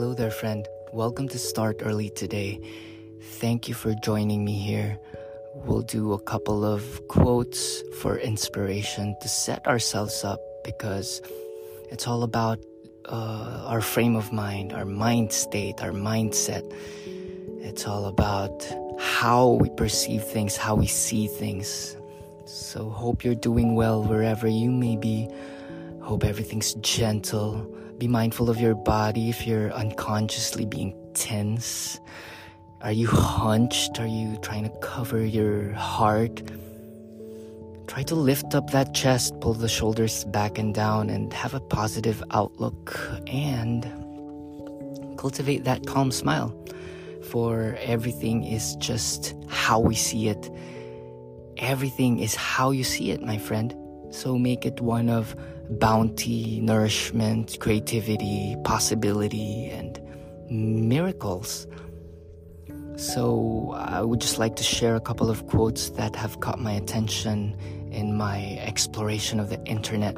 Hello there, friend. Welcome to Start Early today. Thank you for joining me here. We'll do a couple of quotes for inspiration to set ourselves up because it's all about uh, our frame of mind, our mind state, our mindset. It's all about how we perceive things, how we see things. So, hope you're doing well wherever you may be. Hope everything's gentle. Be mindful of your body if you're unconsciously being tense. Are you hunched? Are you trying to cover your heart? Try to lift up that chest, pull the shoulders back and down, and have a positive outlook and cultivate that calm smile for everything is just how we see it. Everything is how you see it, my friend. So make it one of bounty, nourishment, creativity, possibility, and miracles. So, I would just like to share a couple of quotes that have caught my attention in my exploration of the internet.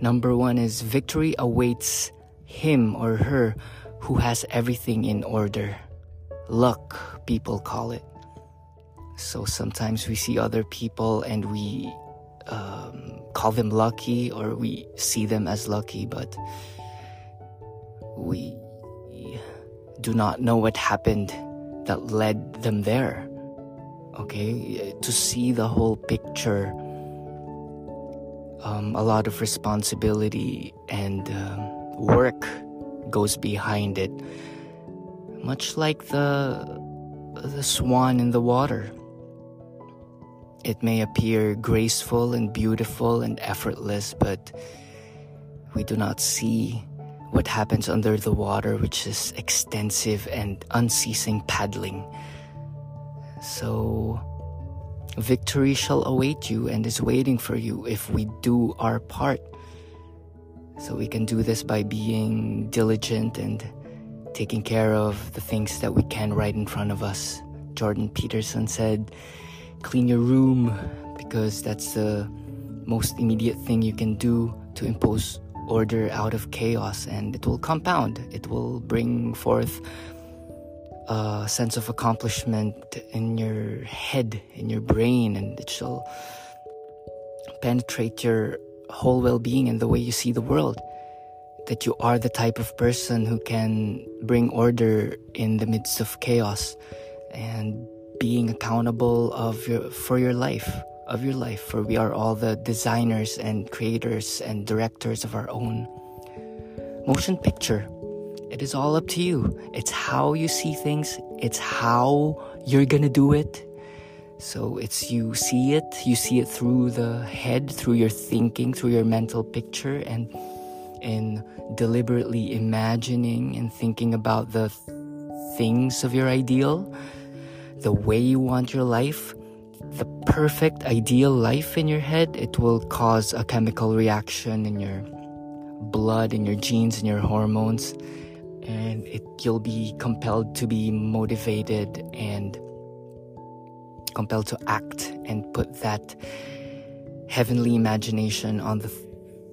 Number one is Victory awaits him or her who has everything in order. Luck, people call it. So sometimes we see other people and we um, call them lucky or we see them as lucky, but we do not know what happened that led them there. Okay, to see the whole picture, um, a lot of responsibility and um, work goes behind it much like the the swan in the water. It may appear graceful and beautiful and effortless, but we do not see what happens under the water, which is extensive and unceasing paddling. So, victory shall await you and is waiting for you if we do our part. So, we can do this by being diligent and taking care of the things that we can right in front of us. Jordan Peterson said, clean your room because that's the most immediate thing you can do to impose order out of chaos and it will compound. It will bring forth a sense of accomplishment in your head, in your brain, and it shall penetrate your whole well being and the way you see the world that you are the type of person who can bring order in the midst of chaos and being accountable of your for your life of your life for we are all the designers and creators and directors of our own motion picture. It is all up to you. It's how you see things. It's how you're gonna do it. So it's you see it. You see it through the head through your thinking through your mental picture and in deliberately imagining and thinking about the things of your ideal, the way you want your life, the perfect ideal life in your head, it will cause a chemical reaction in your blood, in your genes, in your hormones, and it, you'll be compelled to be motivated and compelled to act and put that heavenly imagination on the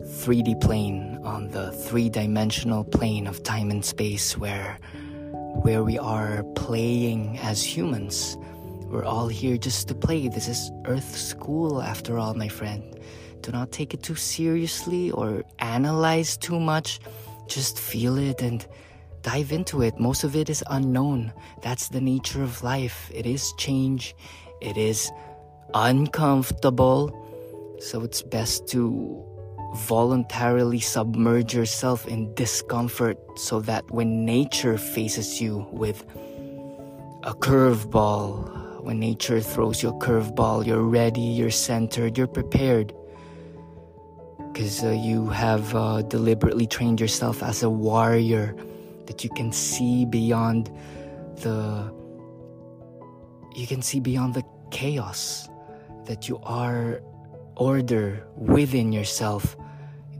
3D plane, on the three dimensional plane of time and space where where we are playing as humans. We're all here just to play. This is Earth School after all, my friend. Do not take it too seriously or analyze too much. Just feel it and dive into it. Most of it is unknown. That's the nature of life. It is change. It is uncomfortable. So it's best to voluntarily submerge yourself in discomfort so that when nature faces you with a curveball, when nature throws you a curveball, you're ready, you're centered, you're prepared. Because uh, you have uh, deliberately trained yourself as a warrior that you can see beyond the you can see beyond the chaos that you are order within yourself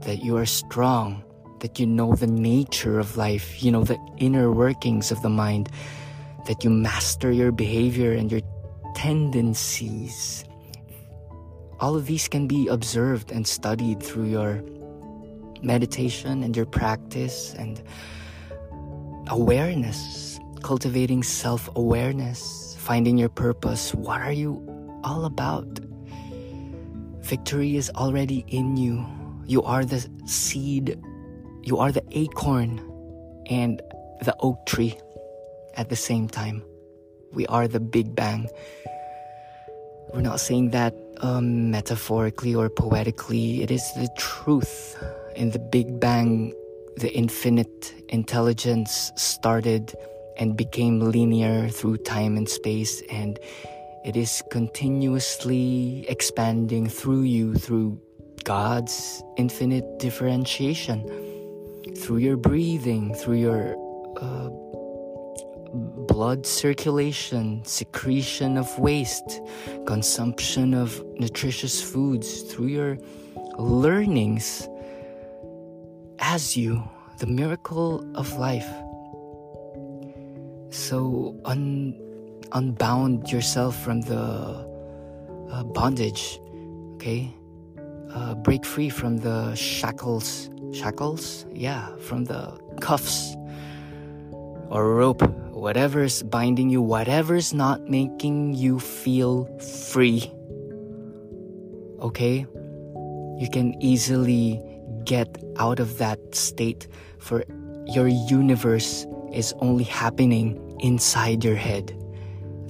that you are strong, that you know the nature of life, you know the inner workings of the mind, that you master your behavior and your tendencies. All of these can be observed and studied through your meditation and your practice and awareness, cultivating self awareness, finding your purpose. What are you all about? Victory is already in you. You are the seed, you are the acorn and the oak tree at the same time. We are the Big Bang. We're not saying that um, metaphorically or poetically. It is the truth. In the Big Bang, the infinite intelligence started and became linear through time and space, and it is continuously expanding through you through God's infinite differentiation, through your breathing, through your uh, blood circulation, secretion of waste, consumption of nutritious foods, through your learnings as you, the miracle of life. So un, unbound yourself from the uh, bondage, okay? Uh, break free from the shackles, shackles? Yeah, from the cuffs or rope whatever's binding you, whatever's not making you feel free. Okay? You can easily get out of that state, for your universe is only happening inside your head.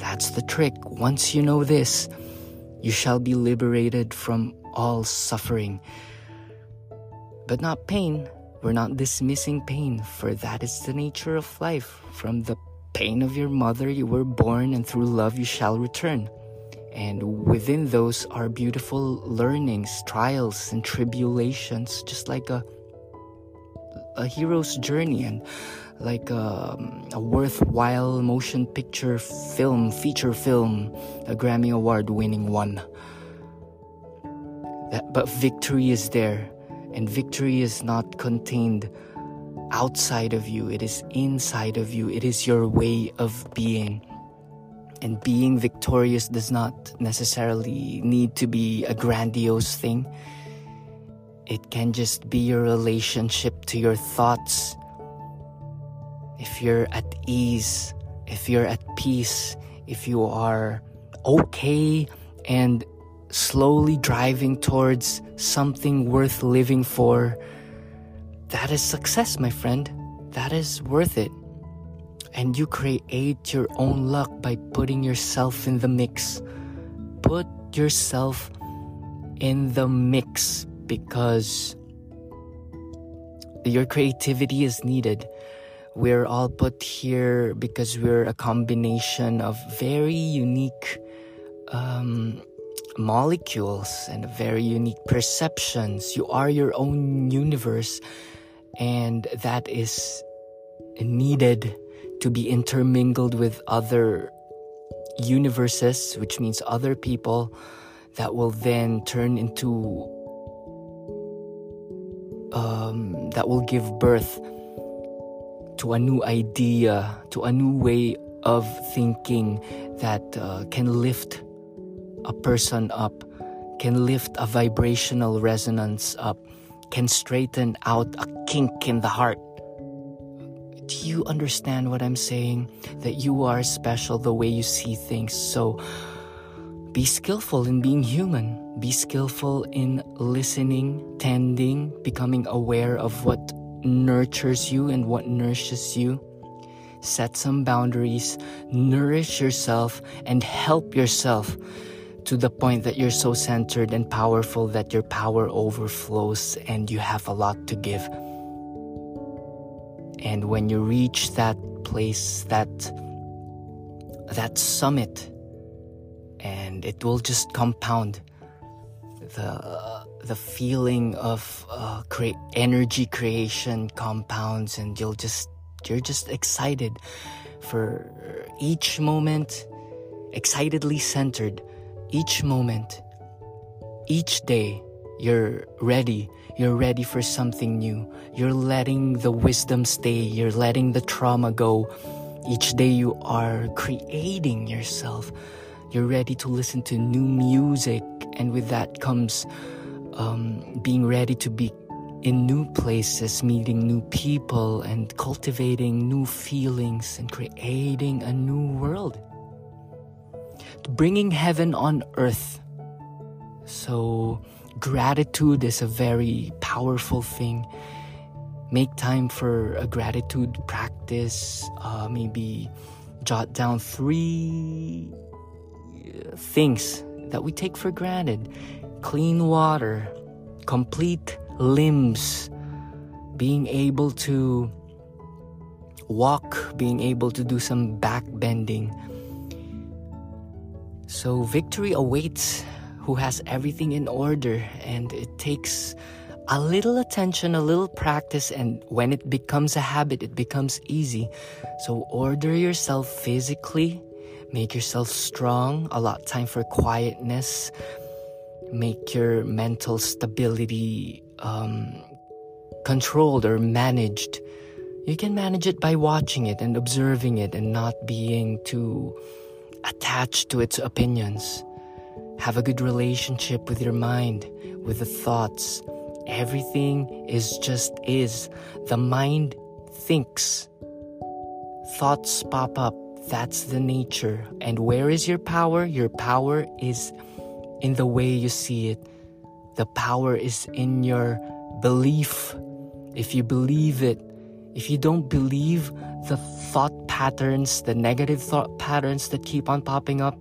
That's the trick. Once you know this, you shall be liberated from all suffering. But not pain. We're not dismissing pain, for that is the nature of life. From the pain of your mother you were born, and through love you shall return. And within those are beautiful learnings, trials, and tribulations, just like a a hero's journey and like a, a worthwhile motion picture film, feature film, a Grammy Award winning one. That, but victory is there, and victory is not contained outside of you, it is inside of you, it is your way of being. And being victorious does not necessarily need to be a grandiose thing. It can just be your relationship to your thoughts. If you're at ease, if you're at peace, if you are okay and slowly driving towards something worth living for, that is success, my friend. That is worth it. And you create your own luck by putting yourself in the mix. Put yourself in the mix because your creativity is needed. We're all put here because we're a combination of very unique um, molecules and very unique perceptions. You are your own universe and that is needed to be intermingled with other universes, which means other people that will then turn into um, that will give birth to a new idea, to a new way of thinking that uh, can lift a person up, can lift a vibrational resonance up can straighten out a kink in the heart. Do you understand what I'm saying? That you are special the way you see things. So be skillful in being human. Be skillful in listening, tending, becoming aware of what nurtures you and what nourishes you. Set some boundaries, nourish yourself, and help yourself to the point that you're so centered and powerful that your power overflows and you have a lot to give. And when you reach that place, that that summit, and it will just compound the uh, the feeling of uh, create energy creation compounds, and you'll just you're just excited for each moment, excitedly centered each moment, each day, you're ready. You're ready for something new. You're letting the wisdom stay. You're letting the trauma go. Each day you are creating yourself. You're ready to listen to new music. And with that comes um, being ready to be in new places, meeting new people, and cultivating new feelings and creating a new world. Bringing heaven on earth. So, gratitude is a very powerful thing. Make time for a gratitude practice. Uh, maybe jot down three uh, things that we take for granted clean water, complete limbs, being able to walk, being able to do some back bending. So, victory awaits who has everything in order, and it takes a little attention, a little practice, and when it becomes a habit, it becomes easy. So, order yourself physically, make yourself strong, a lot time for quietness, make your mental stability um, controlled or managed. You can manage it by watching it and observing it and not being too attached to its opinions. Have a good relationship with your mind, with the thoughts. Everything is just is. The mind thinks. Thoughts pop up. That's the nature. And where is your power? Your power is in the way you see it. The power is in your belief. If you believe it, if you don't believe the thought patterns, the negative thought patterns that keep on popping up,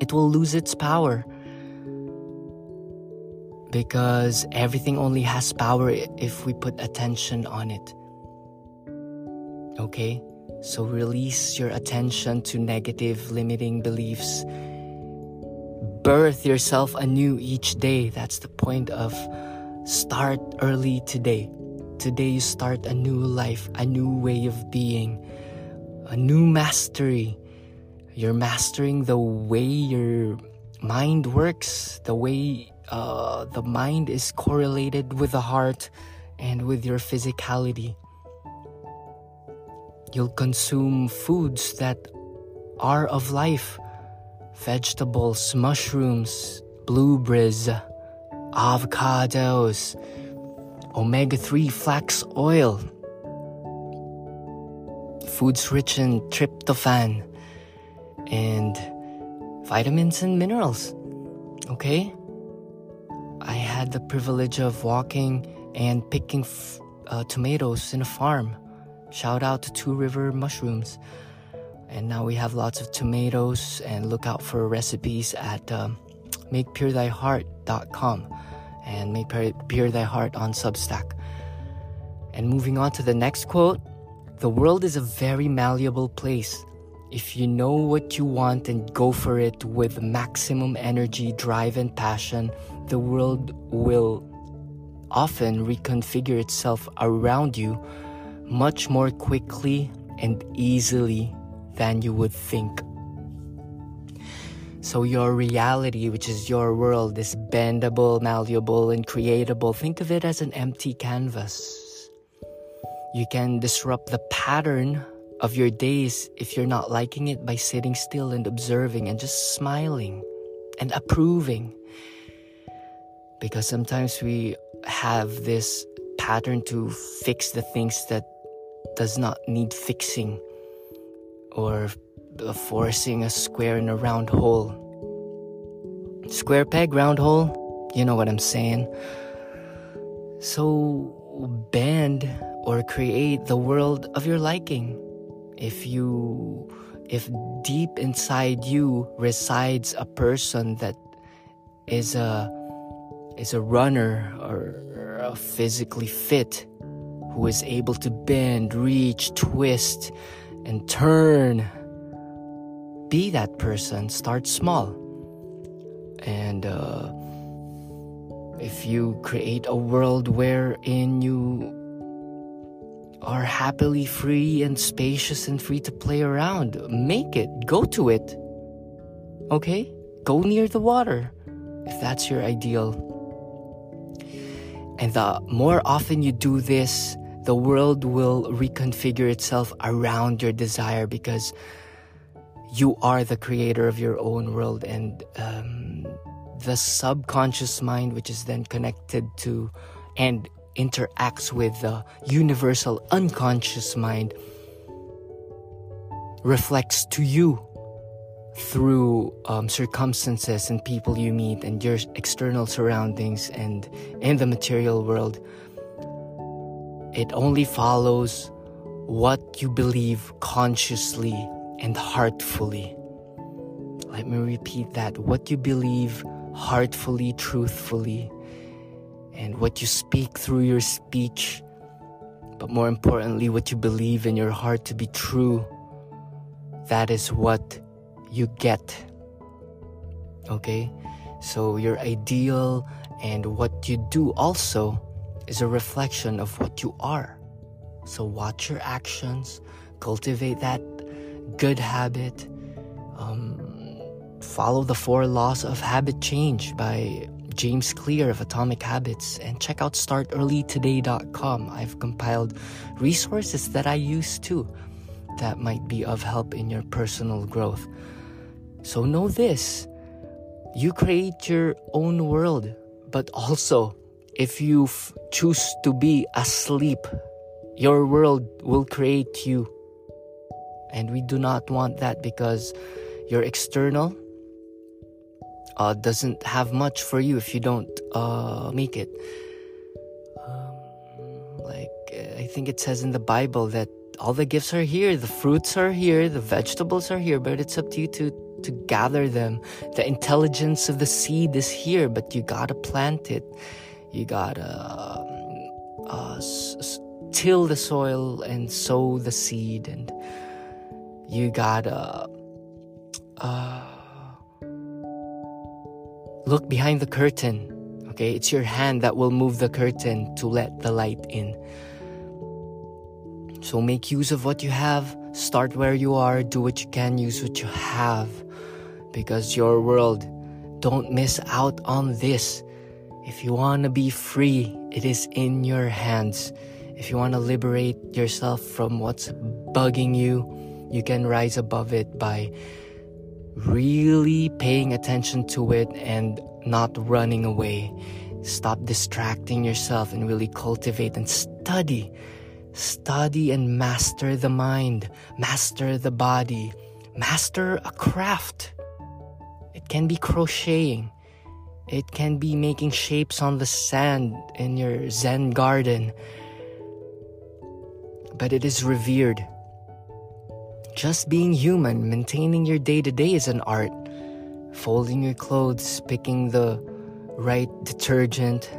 it will lose its power. Because everything only has power if we put attention on it. Okay? So release your attention to negative limiting beliefs birth yourself anew each day. That's the point of start early today. Today you start a new life, a new way of being, a new mastery. You're mastering the way your mind works, the way uh, the mind is correlated with the heart and with your physicality. You'll consume foods that are of life vegetables, mushrooms, blueberries, avocados, omega 3 flax oil, foods rich in tryptophan, and vitamins and minerals. Okay? I had the privilege of walking and picking f- uh, tomatoes in a farm. Shout out to Two River Mushrooms. And now we have lots of tomatoes and look out for recipes at um, makepurethyheart.com and make pure thy heart on Substack. And moving on to the next quote The world is a very malleable place. If you know what you want and go for it with maximum energy, drive, and passion, the world will often reconfigure itself around you much more quickly and easily than you would think. So, your reality, which is your world, is bendable, malleable, and creatable. Think of it as an empty canvas. You can disrupt the pattern of your days if you're not liking it by sitting still and observing and just smiling and approving. Because sometimes we have this pattern to fix the things that does not need fixing or forcing a square in a round hole. Square peg, round hole, you know what I'm saying. So bend or create the world of your liking. If you if deep inside you resides a person that is a is a runner or a physically fit who is able to bend, reach, twist, and turn. Be that person. Start small. And uh, if you create a world wherein you are happily free and spacious and free to play around, make it. Go to it. Okay? Go near the water if that's your ideal. And the more often you do this, the world will reconfigure itself around your desire because you are the creator of your own world and um, the subconscious mind which is then connected to and interacts with the universal unconscious mind reflects to you through um, circumstances and people you meet and your external surroundings and in the material world. It only follows what you believe consciously and heartfully. Let me repeat that. What you believe heartfully, truthfully, and what you speak through your speech, but more importantly, what you believe in your heart to be true, that is what you get. Okay? So your ideal and what you do also is a reflection of what you are. So watch your actions, cultivate that good habit, um, follow the four laws of habit change by James Clear of Atomic Habits, and check out startearlytoday.com. I've compiled resources that I use too that might be of help in your personal growth. So know this you create your own world, but also if you f- choose to be asleep, your world will create you. And we do not want that because your external uh, doesn't have much for you if you don't uh, make it. Um, like, I think it says in the Bible that all the gifts are here, the fruits are here, the vegetables are here, but it's up to you to to gather them. The intelligence of the seed is here, but you gotta plant it. You gotta um, uh, s- till the soil and sow the seed, and you gotta uh, look behind the curtain. Okay, it's your hand that will move the curtain to let the light in. So make use of what you have. Start where you are. Do what you can. Use what you have because your world. Don't miss out on this. If you want to be free, it is in your hands. If you want to liberate yourself from what's bugging you, you can rise above it by really paying attention to it and not running away. Stop distracting yourself and really cultivate and study. Study and master the mind, master the body, master a craft. It can be crocheting. It can be making shapes on the sand in your Zen garden. But it is revered. Just being human, maintaining your day to day is an art. Folding your clothes, picking the right detergent,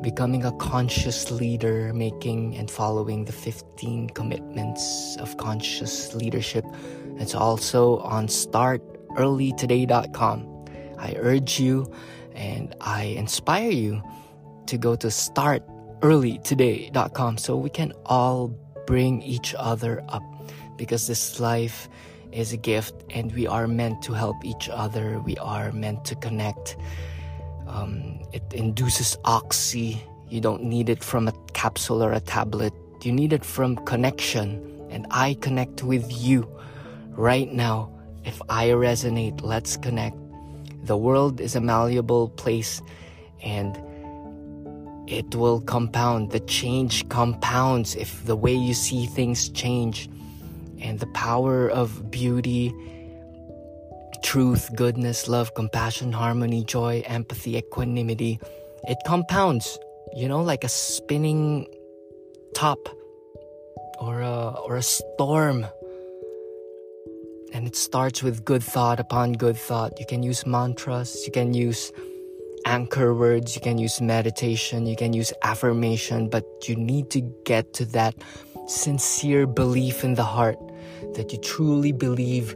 becoming a conscious leader, making and following the 15 commitments of conscious leadership. It's also on startearlytoday.com. I urge you and I inspire you to go to startearlytoday.com so we can all bring each other up because this life is a gift and we are meant to help each other. We are meant to connect. Um, it induces oxy. You don't need it from a capsule or a tablet. You need it from connection. And I connect with you right now if I resonate, let's connect. The world is a malleable place and it will compound. The change compounds if the way you see things change. And the power of beauty, truth, goodness, love, compassion, harmony, joy, empathy, equanimity, it compounds, you know, like a spinning top or a, or a storm and it starts with good thought upon good thought. You can use mantras, you can use anchor words, you can use meditation, you can use affirmation, but you need to get to that sincere belief in the heart that you truly believe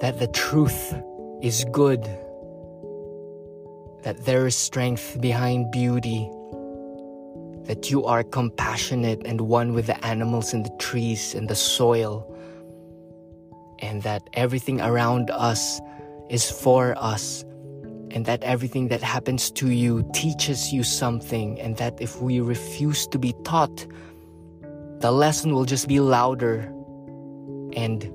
that the truth is good, that there is strength behind beauty, that you are compassionate and one with the animals and the trees and the soil and that everything around us is for us, and that everything that happens to you teaches you something, and that if we refuse to be taught, the lesson will just be louder and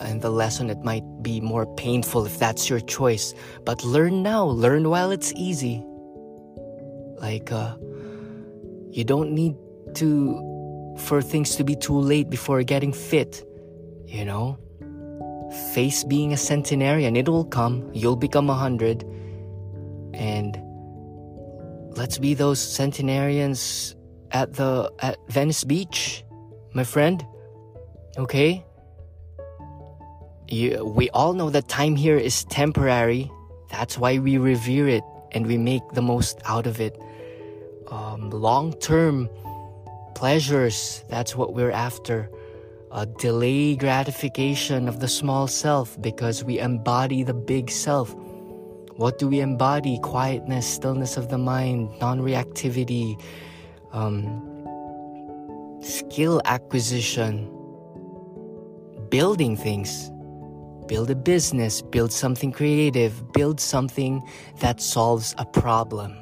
and the lesson it might be more painful if that's your choice. But learn now. Learn while it's easy. Like uh You don't need to for things to be too late before getting fit, you know? Face being a centenarian, it will come. You'll become a hundred. And let's be those centenarians at the at Venice Beach, my friend. Okay? You, we all know that time here is temporary. That's why we revere it and we make the most out of it. Um, Long term pleasures, that's what we're after. A delay gratification of the small self because we embody the big self. What do we embody? Quietness, stillness of the mind, non reactivity, um, skill acquisition, building things. Build a business, build something creative, build something that solves a problem.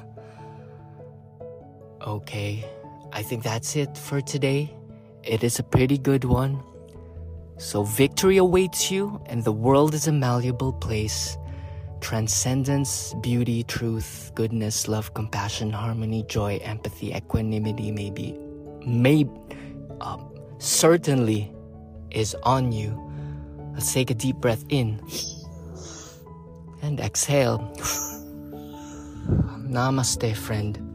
Okay, I think that's it for today. It is a pretty good one. So, victory awaits you, and the world is a malleable place. Transcendence, beauty, truth, goodness, love, compassion, harmony, joy, empathy, equanimity, maybe, may, uh, certainly is on you. Let's take a deep breath in and exhale. Namaste, friend.